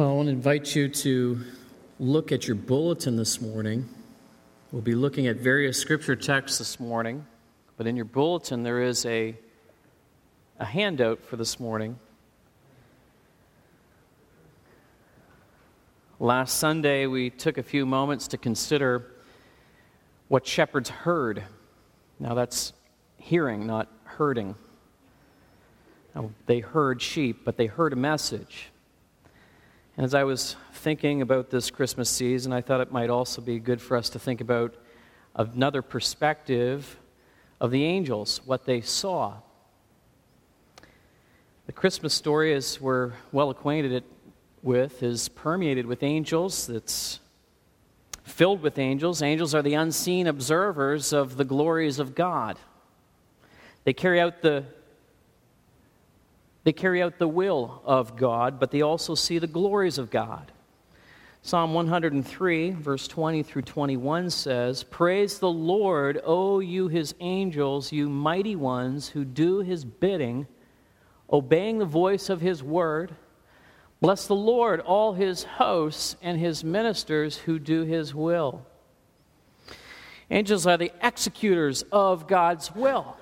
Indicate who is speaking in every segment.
Speaker 1: Well, I want to invite you to look at your bulletin this morning. We'll be looking at various scripture texts this morning, but in your bulletin there is a, a handout for this morning. Last Sunday, we took a few moments to consider what shepherds heard. Now, that's hearing, not herding. Now, they heard sheep, but they heard a message. And as I was thinking about this Christmas season, I thought it might also be good for us to think about another perspective of the angels, what they saw. The Christmas story, as we're well acquainted with, is permeated with angels. It's filled with angels. Angels are the unseen observers of the glories of God. They carry out the they carry out the will of God, but they also see the glories of God. Psalm 103, verse 20 through 21 says, Praise the Lord, O you his angels, you mighty ones who do his bidding, obeying the voice of his word. Bless the Lord, all his hosts and his ministers who do his will. Angels are the executors of God's will.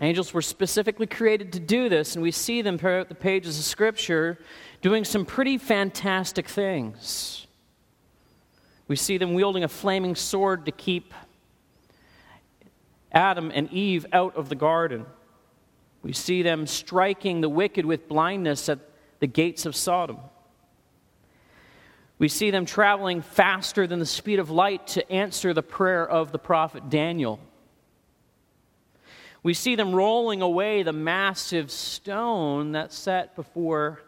Speaker 1: Angels were specifically created to do this, and we see them throughout the pages of Scripture doing some pretty fantastic things. We see them wielding a flaming sword to keep Adam and Eve out of the garden. We see them striking the wicked with blindness at the gates of Sodom. We see them traveling faster than the speed of light to answer the prayer of the prophet Daniel. We see them rolling away the massive stone that set before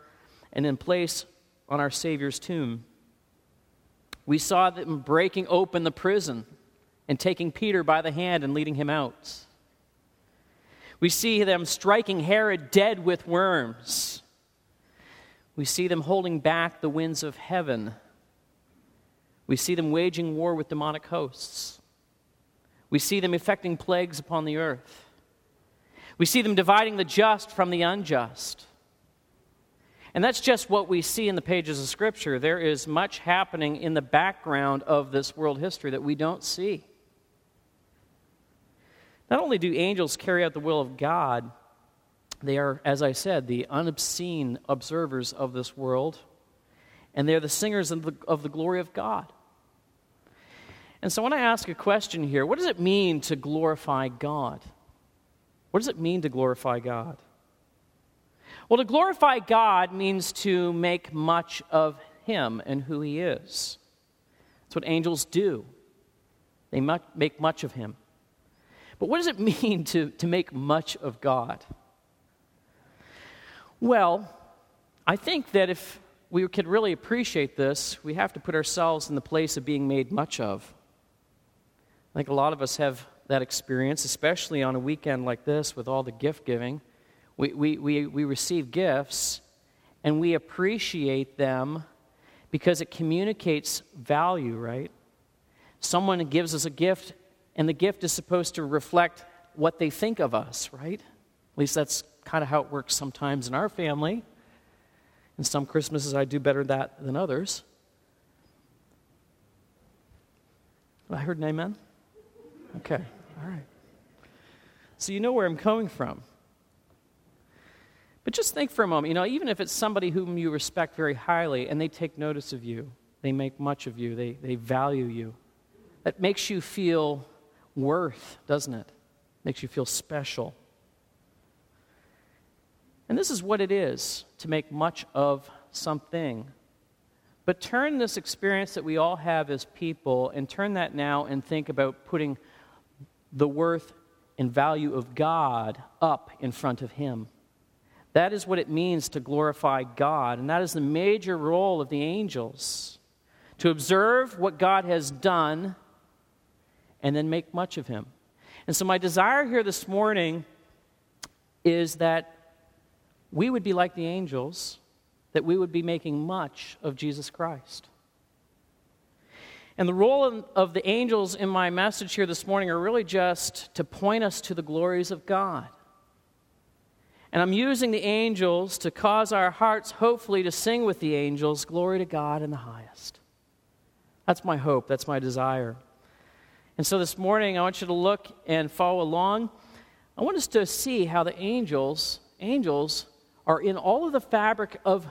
Speaker 1: and in place on our Savior's tomb. We saw them breaking open the prison and taking Peter by the hand and leading him out. We see them striking Herod dead with worms. We see them holding back the winds of heaven. We see them waging war with demonic hosts. We see them effecting plagues upon the earth. We see them dividing the just from the unjust. And that's just what we see in the pages of Scripture. There is much happening in the background of this world history that we don't see. Not only do angels carry out the will of God, they are, as I said, the unobscene observers of this world, and they're the singers of the, of the glory of God. And so I want to ask a question here. What does it mean to glorify God? What does it mean to glorify God? Well, to glorify God means to make much of Him and who He is. That's what angels do, they make much of Him. But what does it mean to, to make much of God? Well, I think that if we could really appreciate this, we have to put ourselves in the place of being made much of. I think a lot of us have that experience, especially on a weekend like this with all the gift giving. We, we, we, we receive gifts and we appreciate them because it communicates value, right? Someone gives us a gift, and the gift is supposed to reflect what they think of us, right? At least that's kind of how it works sometimes in our family. In some Christmases, I do better that than others. I heard an amen? Okay. All right. So you know where I'm coming from. But just think for a moment, you know, even if it's somebody whom you respect very highly and they take notice of you, they make much of you, they, they value you, that makes you feel worth, doesn't it? Makes you feel special. And this is what it is to make much of something. But turn this experience that we all have as people and turn that now and think about putting the worth and value of God up in front of Him. That is what it means to glorify God, and that is the major role of the angels to observe what God has done and then make much of Him. And so, my desire here this morning is that we would be like the angels, that we would be making much of Jesus Christ. And the role of the angels in my message here this morning are really just to point us to the glories of God. And I'm using the angels to cause our hearts, hopefully, to sing with the angels, Glory to God in the highest. That's my hope. That's my desire. And so this morning, I want you to look and follow along. I want us to see how the angels, angels, are in all of the fabric of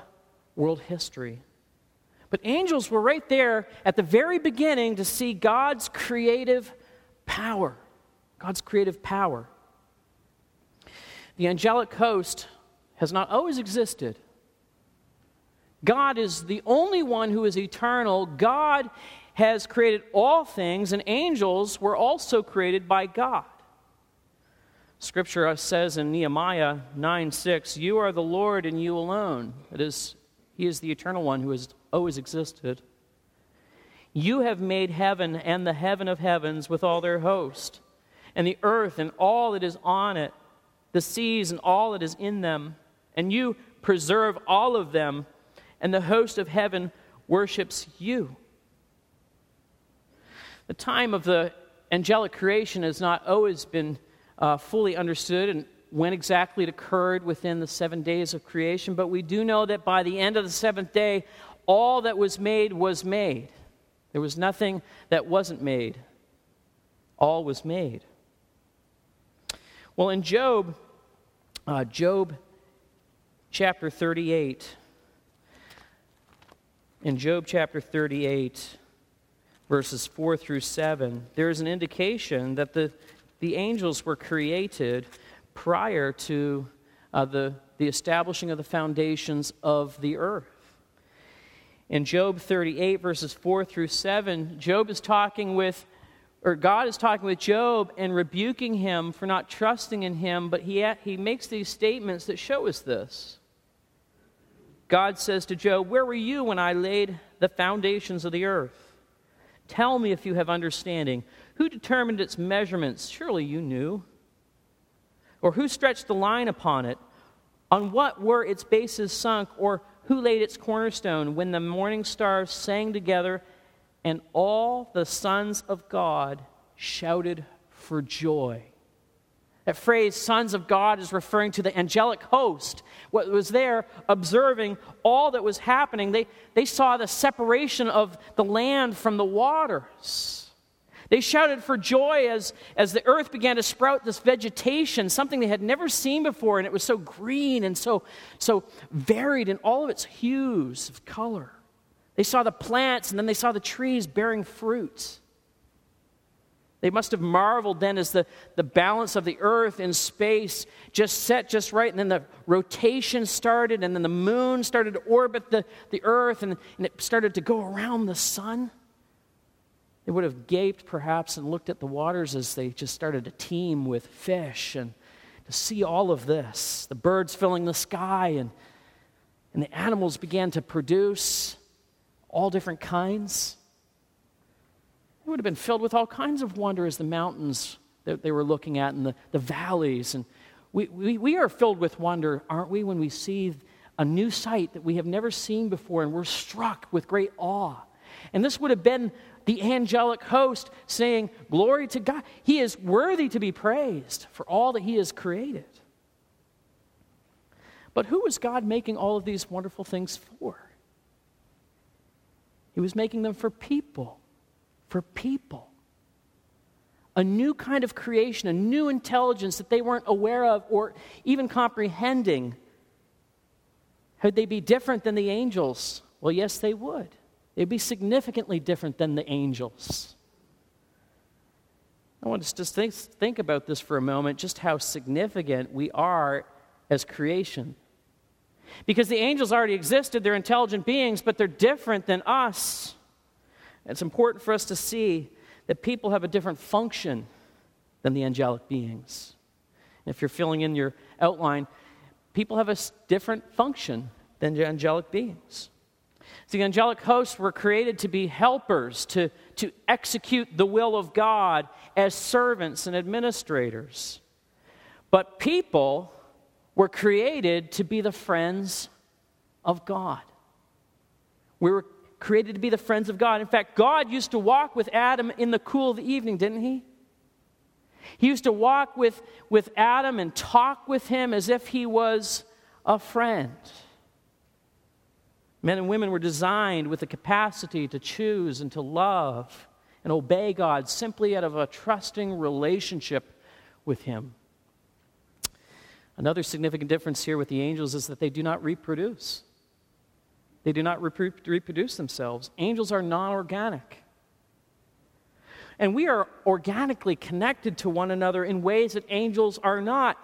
Speaker 1: world history. But angels were right there at the very beginning to see God's creative power. God's creative power. The angelic host has not always existed. God is the only one who is eternal. God has created all things, and angels were also created by God. Scripture says in Nehemiah 9 6, You are the Lord and you alone. It is, He is the eternal one who has always existed. You have made heaven and the heaven of heavens with all their host, and the earth and all that is on it, the seas and all that is in them, and you preserve all of them, and the host of heaven worships you. The time of the angelic creation has not always been uh, fully understood and when exactly it occurred within the seven days of creation, but we do know that by the end of the seventh day, all that was made was made. There was nothing that wasn't made, all was made. Well, in Job, uh, Job chapter 38, in Job chapter 38, verses 4 through 7, there's an indication that the, the angels were created prior to uh, the, the establishing of the foundations of the earth. In Job 38, verses 4 through 7, Job is talking with, or God is talking with Job and rebuking him for not trusting in him, but he, he makes these statements that show us this. God says to Job, Where were you when I laid the foundations of the earth? Tell me if you have understanding. Who determined its measurements? Surely you knew. Or who stretched the line upon it? On what were its bases sunk? Or who laid its cornerstone when the morning stars sang together and all the sons of God shouted for joy? That phrase, sons of God, is referring to the angelic host. What was there observing all that was happening, they, they saw the separation of the land from the waters. They shouted for joy as, as the earth began to sprout this vegetation, something they had never seen before, and it was so green and so, so varied in all of its hues of color. They saw the plants, and then they saw the trees bearing fruit. They must have marveled then as the, the balance of the earth in space just set just right, and then the rotation started, and then the moon started to orbit the, the earth, and, and it started to go around the sun. They would have gaped perhaps and looked at the waters as they just started to teem with fish and to see all of this the birds filling the sky, and, and the animals began to produce all different kinds. It would have been filled with all kinds of wonder as the mountains that they were looking at and the, the valleys. And we, we, we are filled with wonder, aren't we, when we see a new sight that we have never seen before and we're struck with great awe. And this would have been the angelic host saying, Glory to God. He is worthy to be praised for all that He has created. But who was God making all of these wonderful things for? He was making them for people for people. A new kind of creation, a new intelligence that they weren't aware of or even comprehending. Would they be different than the angels? Well, yes, they would. They'd be significantly different than the angels. I want us to think, think about this for a moment, just how significant we are as creation. Because the angels already existed, they're intelligent beings, but they're different than us. It's important for us to see that people have a different function than the angelic beings. If you're filling in your outline, people have a different function than the angelic beings. The angelic hosts were created to be helpers, to, to execute the will of God as servants and administrators. But people were created to be the friends of God. We were created to be the friends of God. In fact, God used to walk with Adam in the cool of the evening, didn't he? He used to walk with, with Adam and talk with him as if he was a friend. Men and women were designed with the capacity to choose and to love and obey God simply out of a trusting relationship with Him. Another significant difference here with the angels is that they do not reproduce. They do not reproduce themselves. Angels are non organic. And we are organically connected to one another in ways that angels are not.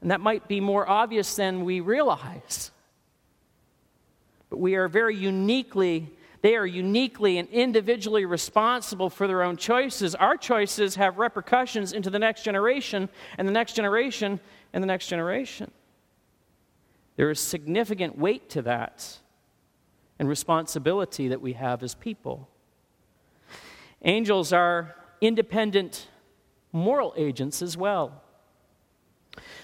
Speaker 1: And that might be more obvious than we realize. We are very uniquely, they are uniquely and individually responsible for their own choices. Our choices have repercussions into the next generation, and the next generation, and the next generation. There is significant weight to that and responsibility that we have as people. Angels are independent moral agents as well.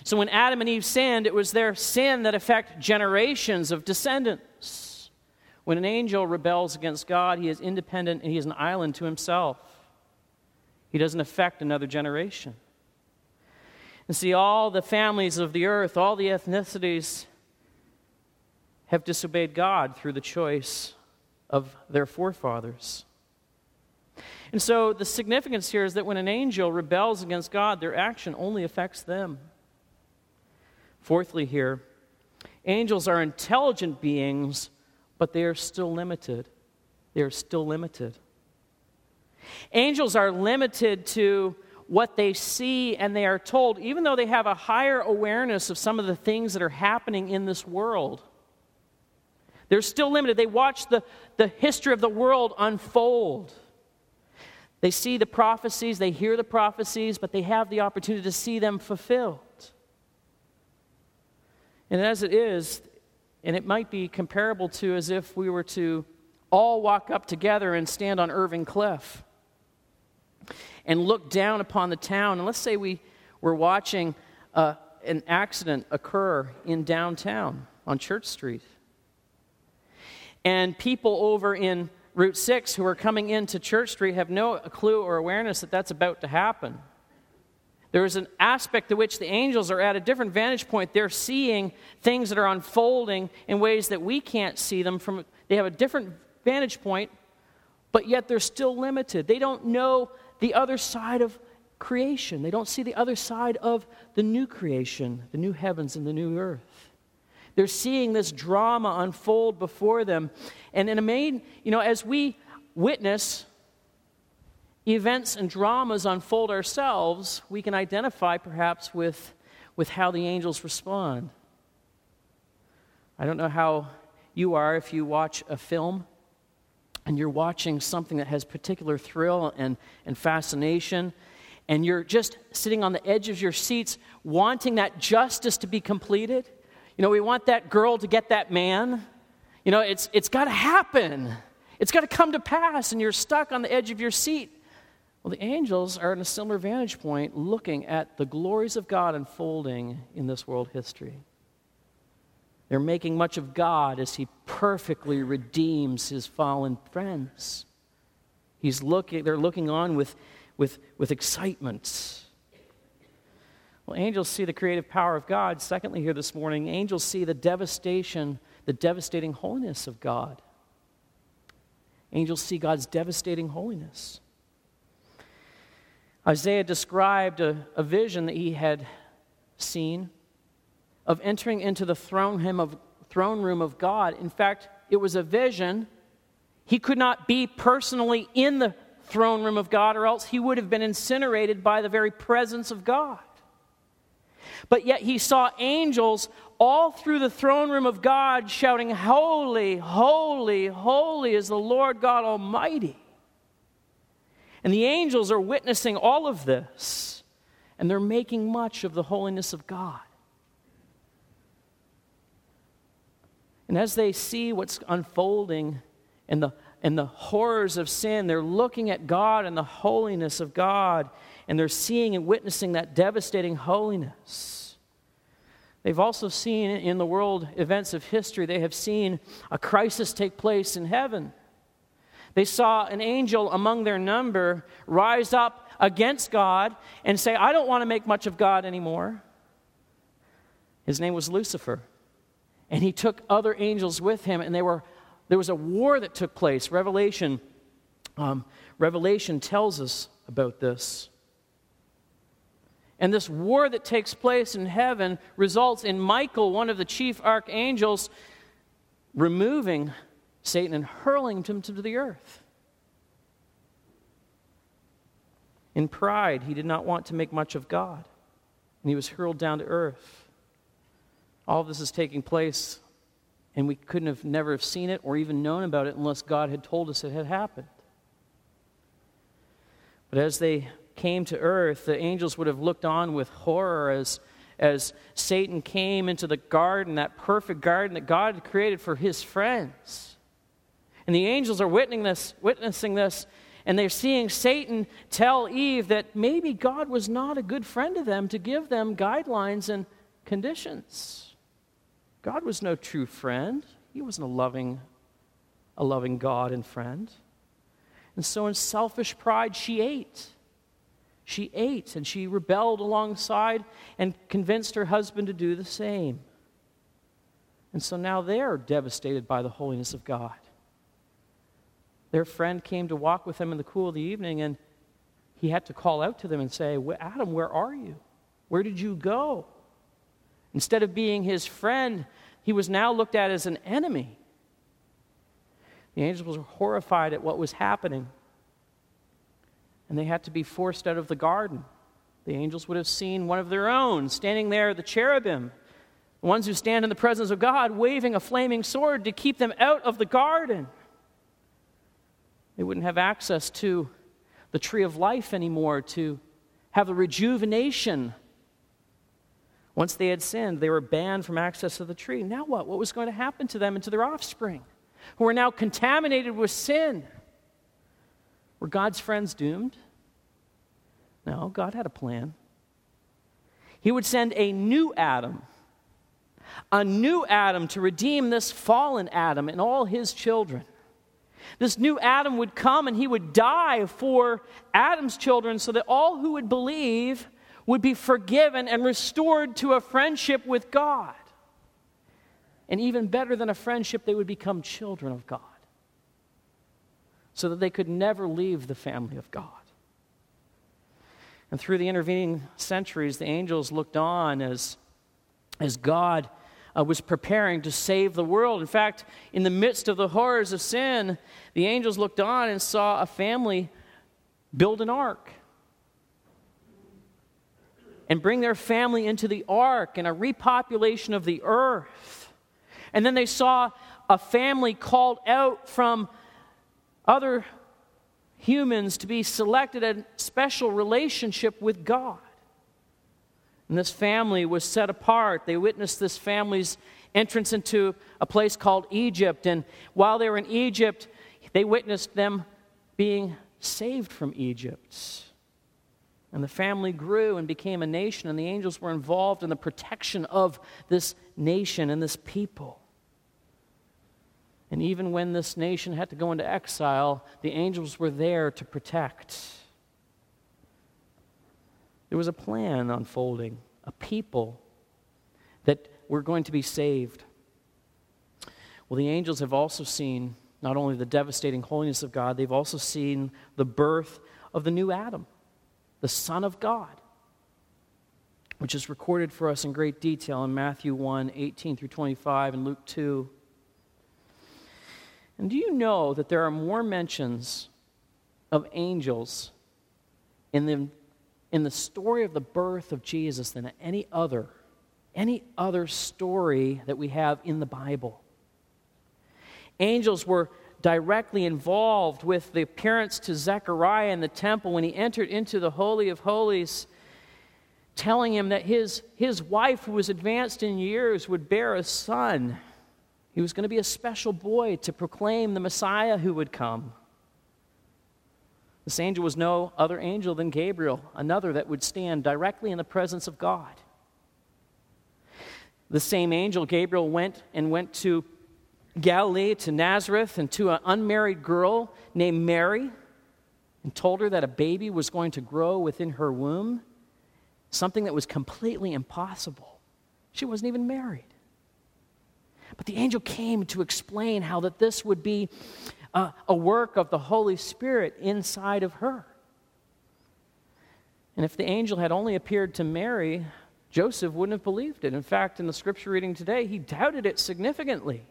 Speaker 1: So when Adam and Eve sinned, it was their sin that affected generations of descendants. When an angel rebels against God, he is independent and he is an island to himself. He doesn't affect another generation. And see, all the families of the earth, all the ethnicities have disobeyed God through the choice of their forefathers. And so the significance here is that when an angel rebels against God, their action only affects them. Fourthly, here, angels are intelligent beings, but they are still limited. They are still limited. Angels are limited to what they see and they are told, even though they have a higher awareness of some of the things that are happening in this world. They're still limited. They watch the, the history of the world unfold. They see the prophecies, they hear the prophecies, but they have the opportunity to see them fulfilled. And as it is, and it might be comparable to as if we were to all walk up together and stand on Irving Cliff and look down upon the town. And let's say we were watching uh, an accident occur in downtown on Church Street. And people over in Route 6 who are coming into Church Street have no clue or awareness that that's about to happen. There is an aspect to which the angels are at a different vantage point. They're seeing things that are unfolding in ways that we can't see them from. They have a different vantage point, but yet they're still limited. They don't know the other side of creation. They don't see the other side of the new creation, the new heavens and the new earth. They're seeing this drama unfold before them. And in a main, you know, as we witness events and dramas unfold ourselves, we can identify perhaps with, with how the angels respond. I don't know how you are if you watch a film and you're watching something that has particular thrill and, and fascination, and you're just sitting on the edge of your seats wanting that justice to be completed. You know, we want that girl to get that man. You know, it's, it's got to happen. It's got to come to pass, and you're stuck on the edge of your seat well, the angels are in a similar vantage point looking at the glories of God unfolding in this world history. They're making much of God as He perfectly redeems His fallen friends. He's looking, they're looking on with, with, with excitement. Well, angels see the creative power of God. Secondly, here this morning, angels see the devastation, the devastating holiness of God. Angels see God's devastating holiness. Isaiah described a, a vision that he had seen of entering into the throne, of, throne room of God. In fact, it was a vision. He could not be personally in the throne room of God, or else he would have been incinerated by the very presence of God. But yet he saw angels all through the throne room of God shouting, Holy, holy, holy is the Lord God Almighty. And the angels are witnessing all of this, and they're making much of the holiness of God. And as they see what's unfolding and the, and the horrors of sin, they're looking at God and the holiness of God, and they're seeing and witnessing that devastating holiness. They've also seen in the world events of history, they have seen a crisis take place in heaven. They saw an angel among their number rise up against God and say, I don't want to make much of God anymore. His name was Lucifer. And he took other angels with him, and they were, there was a war that took place. Revelation, um, Revelation tells us about this. And this war that takes place in heaven results in Michael, one of the chief archangels, removing Satan and hurling him to the earth. In pride, he did not want to make much of God, and he was hurled down to earth. All this is taking place, and we couldn't have never have seen it or even known about it unless God had told us it had happened. But as they came to earth, the angels would have looked on with horror as, as Satan came into the garden, that perfect garden that God had created for his friends. And the angels are witnessing this, witnessing this and they're seeing Satan tell Eve that maybe God was not a good friend to them to give them guidelines and conditions. God was no true friend. He wasn't a loving, a loving God and friend. And so, in selfish pride, she ate. She ate and she rebelled alongside and convinced her husband to do the same. And so now they're devastated by the holiness of God. Their friend came to walk with them in the cool of the evening, and he had to call out to them and say, Adam, where are you? Where did you go? Instead of being his friend, he was now looked at as an enemy. The angels were horrified at what was happening, and they had to be forced out of the garden. The angels would have seen one of their own standing there, the cherubim, the ones who stand in the presence of God, waving a flaming sword to keep them out of the garden. They wouldn't have access to the tree of life anymore to have the rejuvenation. Once they had sinned, they were banned from access to the tree. Now what? What was going to happen to them and to their offspring, who are now contaminated with sin? Were God's friends doomed? No, God had a plan. He would send a new Adam, a new Adam to redeem this fallen Adam and all his children. This new Adam would come and he would die for Adam's children so that all who would believe would be forgiven and restored to a friendship with God. And even better than a friendship, they would become children of God so that they could never leave the family of God. And through the intervening centuries, the angels looked on as, as God uh, was preparing to save the world. In fact, in the midst of the horrors of sin, the angels looked on and saw a family build an ark and bring their family into the ark and a repopulation of the earth. And then they saw a family called out from other humans to be selected a special relationship with God. And this family was set apart. They witnessed this family's entrance into a place called Egypt. And while they were in Egypt, they witnessed them being saved from Egypt. And the family grew and became a nation, and the angels were involved in the protection of this nation and this people. And even when this nation had to go into exile, the angels were there to protect. There was a plan unfolding, a people that were going to be saved. Well, the angels have also seen not only the devastating holiness of God, they've also seen the birth of the new Adam, the Son of God, which is recorded for us in great detail in Matthew 1 18 through 25 and Luke 2. And do you know that there are more mentions of angels in the in the story of the birth of Jesus than any other, any other story that we have in the Bible. Angels were directly involved with the appearance to Zechariah in the temple when he entered into the Holy of Holies, telling him that his, his wife, who was advanced in years, would bear a son. He was going to be a special boy to proclaim the Messiah who would come. This angel was no other angel than Gabriel, another that would stand directly in the presence of God. The same angel, Gabriel, went and went to Galilee, to Nazareth, and to an unmarried girl named Mary. and told her that a baby was going to grow within her womb, something that was completely impossible. She wasn't even married. But the angel came to explain how that this would be a, a work of the Holy Spirit inside of her. And if the angel had only appeared to Mary, Joseph wouldn't have believed it. In fact, in the scripture reading today, he doubted it significantly.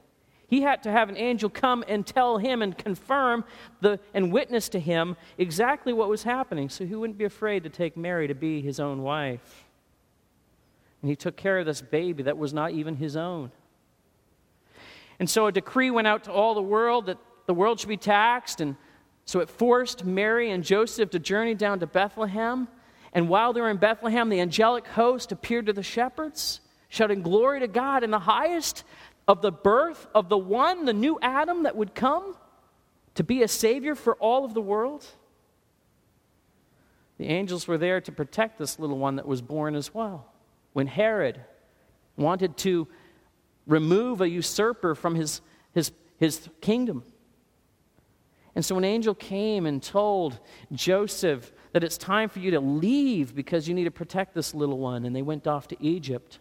Speaker 1: He had to have an angel come and tell him and confirm the, and witness to him exactly what was happening so he wouldn't be afraid to take Mary to be his own wife. And he took care of this baby that was not even his own. And so a decree went out to all the world that the world should be taxed. And so it forced Mary and Joseph to journey down to Bethlehem and while they were in Bethlehem, the angelic host appeared to the shepherds, shouting, Glory to God in the highest of the birth of the one, the new Adam that would come to be a Savior for all of the world. The angels were there to protect this little one that was born as well. When Herod wanted to remove a usurper from his, his, his kingdom. And so an angel came and told Joseph that it's time for you to leave because you need to protect this little one. And they went off to Egypt.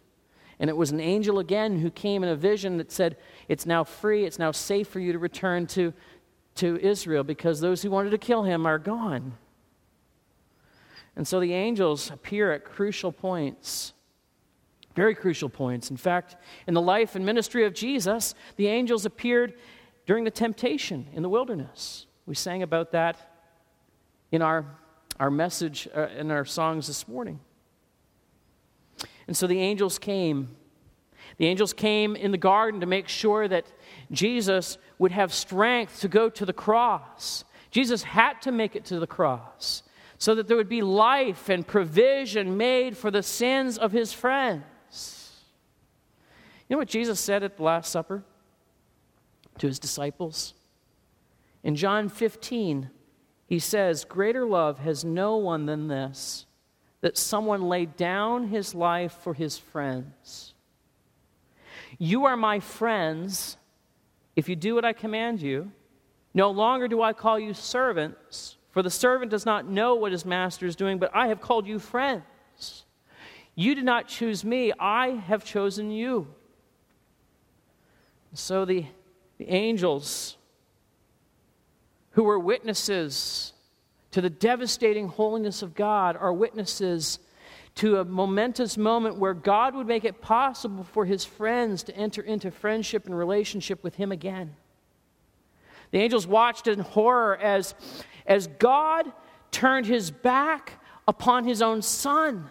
Speaker 1: And it was an angel again who came in a vision that said, It's now free, it's now safe for you to return to, to Israel because those who wanted to kill him are gone. And so the angels appear at crucial points, very crucial points. In fact, in the life and ministry of Jesus, the angels appeared during the temptation in the wilderness. We sang about that in our our message uh, in our songs this morning. And so the angels came. The angels came in the garden to make sure that Jesus would have strength to go to the cross. Jesus had to make it to the cross so that there would be life and provision made for the sins of his friends. You know what Jesus said at the Last Supper to his disciples? In John 15, he says, Greater love has no one than this, that someone laid down his life for his friends. You are my friends if you do what I command you. No longer do I call you servants, for the servant does not know what his master is doing, but I have called you friends. You did not choose me, I have chosen you. So the, the angels who were witnesses to the devastating holiness of God are witnesses to a momentous moment where God would make it possible for his friends to enter into friendship and relationship with him again. The angels watched in horror as, as God turned his back upon his own son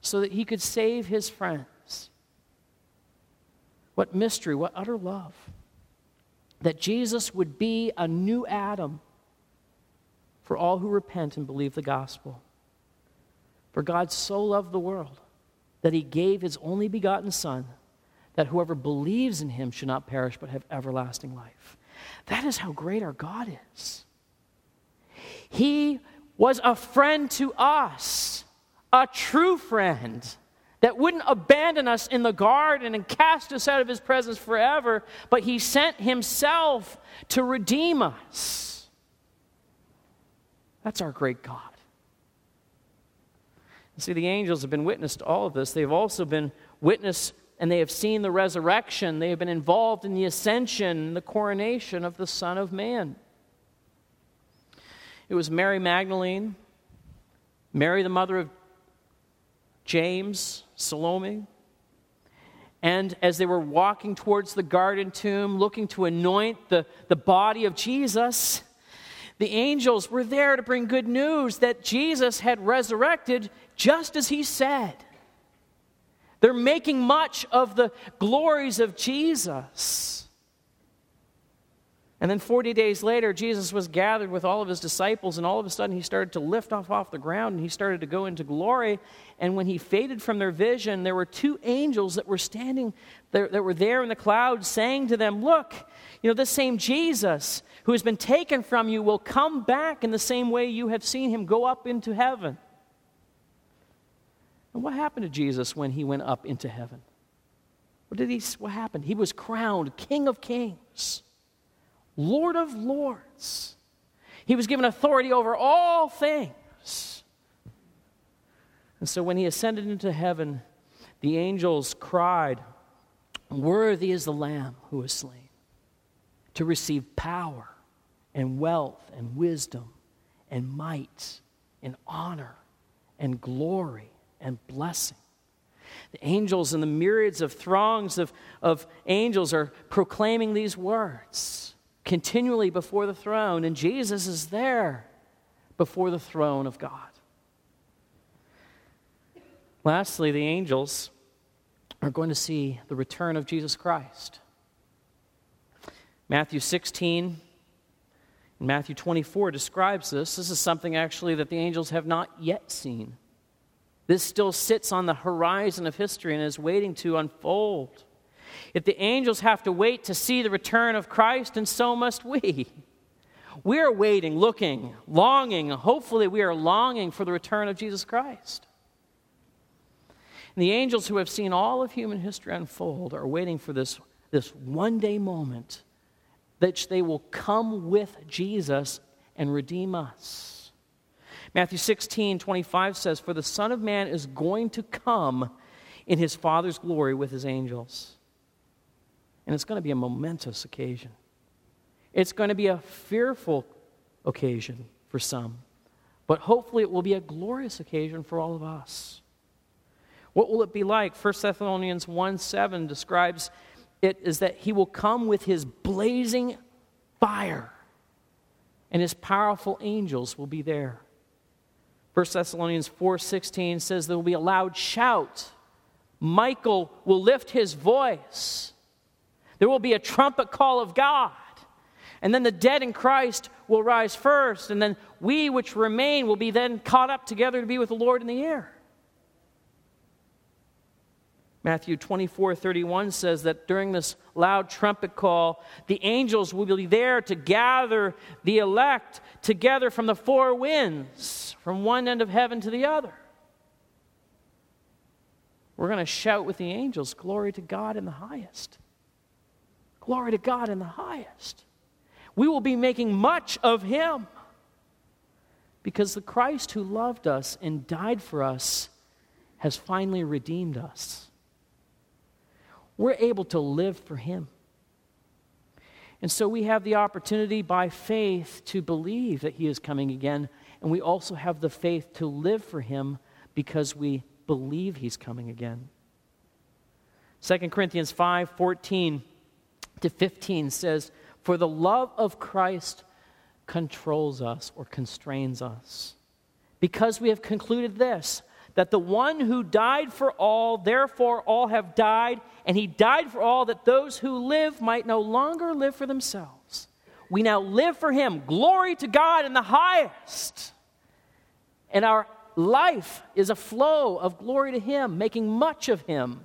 Speaker 1: so that he could save his friends. What mystery, what utter love that Jesus would be a new Adam for all who repent and believe the gospel. For God so loved the world that he gave his only begotten Son, that whoever believes in him should not perish but have everlasting life. That is how great our God is. He was a friend to us, a true friend that wouldn't abandon us in the garden and cast us out of his presence forever, but he sent himself to redeem us. That's our great God. see, the angels have been witness to all of this. They've also been witness and they have seen the resurrection. They have been involved in the ascension, the coronation of the Son of Man. It was Mary Magdalene, Mary, the mother of James, Salome. And as they were walking towards the garden tomb, looking to anoint the, the body of Jesus, the angels were there to bring good news that Jesus had resurrected just as he said. They're making much of the glories of Jesus. And then 40 days later, Jesus was gathered with all of his disciples, and all of a sudden he started to lift off off the ground and he started to go into glory. And when he faded from their vision, there were two angels that were standing, that were there in the clouds, saying to them, Look, you know, this same Jesus who has been taken from you will come back in the same way you have seen him go up into heaven. And what happened to Jesus when he went up into heaven? What did he what happened? He was crowned King of Kings. Lord of Lords. He was given authority over all things. And so when he ascended into heaven, the angels cried, Worthy is the Lamb who was slain to receive power and wealth and wisdom and might and honor and glory and blessing. The angels and the myriads of throngs of, of angels are proclaiming these words continually before the throne, and Jesus is there before the throne of God. Lastly, the angels are going to see the return of Jesus Christ. Matthew 16 and Matthew 24 describes this. This is something actually that the angels have not yet seen. This still sits on the horizon of history and is waiting to unfold. If the angels have to wait to see the return of Christ, and so must we. We are waiting, looking, longing. Hopefully, we are longing for the return of Jesus Christ. And the angels who have seen all of human history unfold are waiting for this, this one day moment that they will come with Jesus and redeem us. Matthew 16, 25 says, For the Son of Man is going to come in his Father's glory with his angels. And it's going to be a momentous occasion. It's going to be a fearful occasion for some, but hopefully it will be a glorious occasion for all of us. What will it be like? 1 Thessalonians 1 7 describes it as that he will come with his blazing fire, and his powerful angels will be there. 1 Thessalonians 4:16 says there will be a loud shout. Michael will lift his voice. There will be a trumpet call of God. And then the dead in Christ will rise first, and then we which remain will be then caught up together to be with the Lord in the air. Matthew 24, 31 says that during this loud trumpet call, the angels will be there to gather the elect together from the four winds, from one end of heaven to the other. We're going to shout with the angels, Glory to God in the highest. Glory to God in the highest. We will be making much of Him because the Christ who loved us and died for us has finally redeemed us we're able to live for Him. And so we have the opportunity by faith to believe that He is coming again, and we also have the faith to live for Him because we believe He's coming again. 2 Corinthians 5 14 to 15 says, For the love of Christ controls us or constrains us, because we have concluded this that the one who died for all, therefore all have died, and he died for all that those who live might no longer live for themselves. We now live for him. Glory to God in the highest. And our life is a flow of glory to him, making much of him.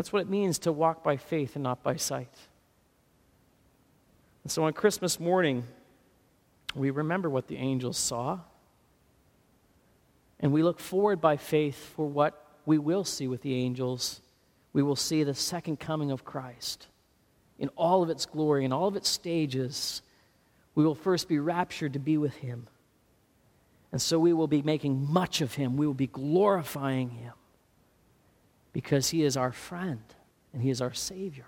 Speaker 1: That's what it means to walk by faith and not by sight. And so on Christmas morning, we remember what the angels saw. And we look forward by faith for what we will see with the angels. We will see the second coming of Christ in all of its glory, in all of its stages. We will first be raptured to be with Him. And so we will be making much of Him. We will be glorifying Him because He is our friend and He is our Savior.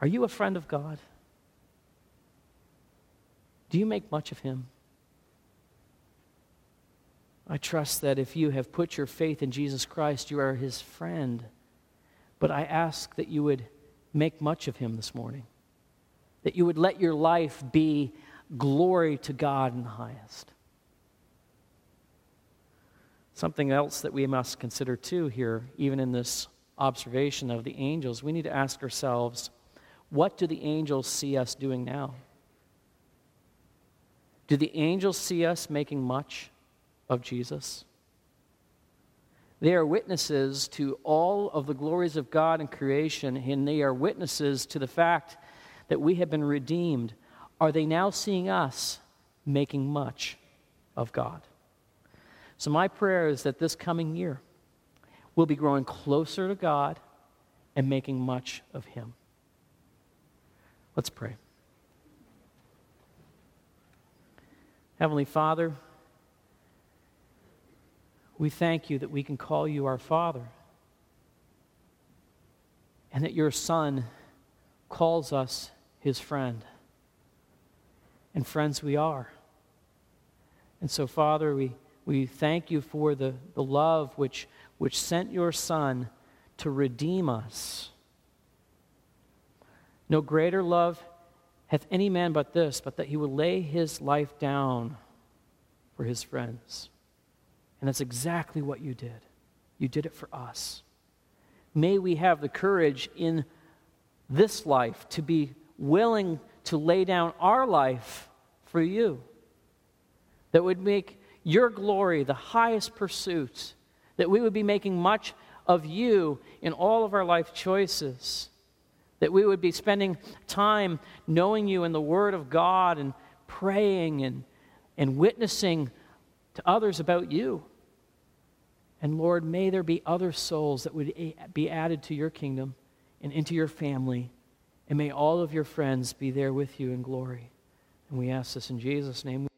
Speaker 1: Are you a friend of God? Do you make much of Him? I trust that if you have put your faith in Jesus Christ, you are his friend. But I ask that you would make much of him this morning, that you would let your life be glory to God in the highest. Something else that we must consider too here, even in this observation of the angels, we need to ask ourselves what do the angels see us doing now? Do the angels see us making much of Jesus. They are witnesses to all of the glories of God and creation, and they are witnesses to the fact that we have been redeemed. Are they now seeing us making much of God? So, my prayer is that this coming year, we'll be growing closer to God and making much of Him. Let's pray. Heavenly Father, we thank you that we can call you our Father and that your Son calls us his friend. And friends we are. And so, Father, we we thank you for the, the love which, which sent your Son to redeem us. No greater love hath any man but this, but that he would lay his life down for his friends. And that's exactly what you did. You did it for us. May we have the courage in this life to be willing to lay down our life for you. That would make your glory the highest pursuit. That we would be making much of you in all of our life choices. That we would be spending time knowing you in the Word of God and praying and, and witnessing to others about you. And Lord, may there be other souls that would be added to your kingdom and into your family. And may all of your friends be there with you in glory. And we ask this in Jesus' name.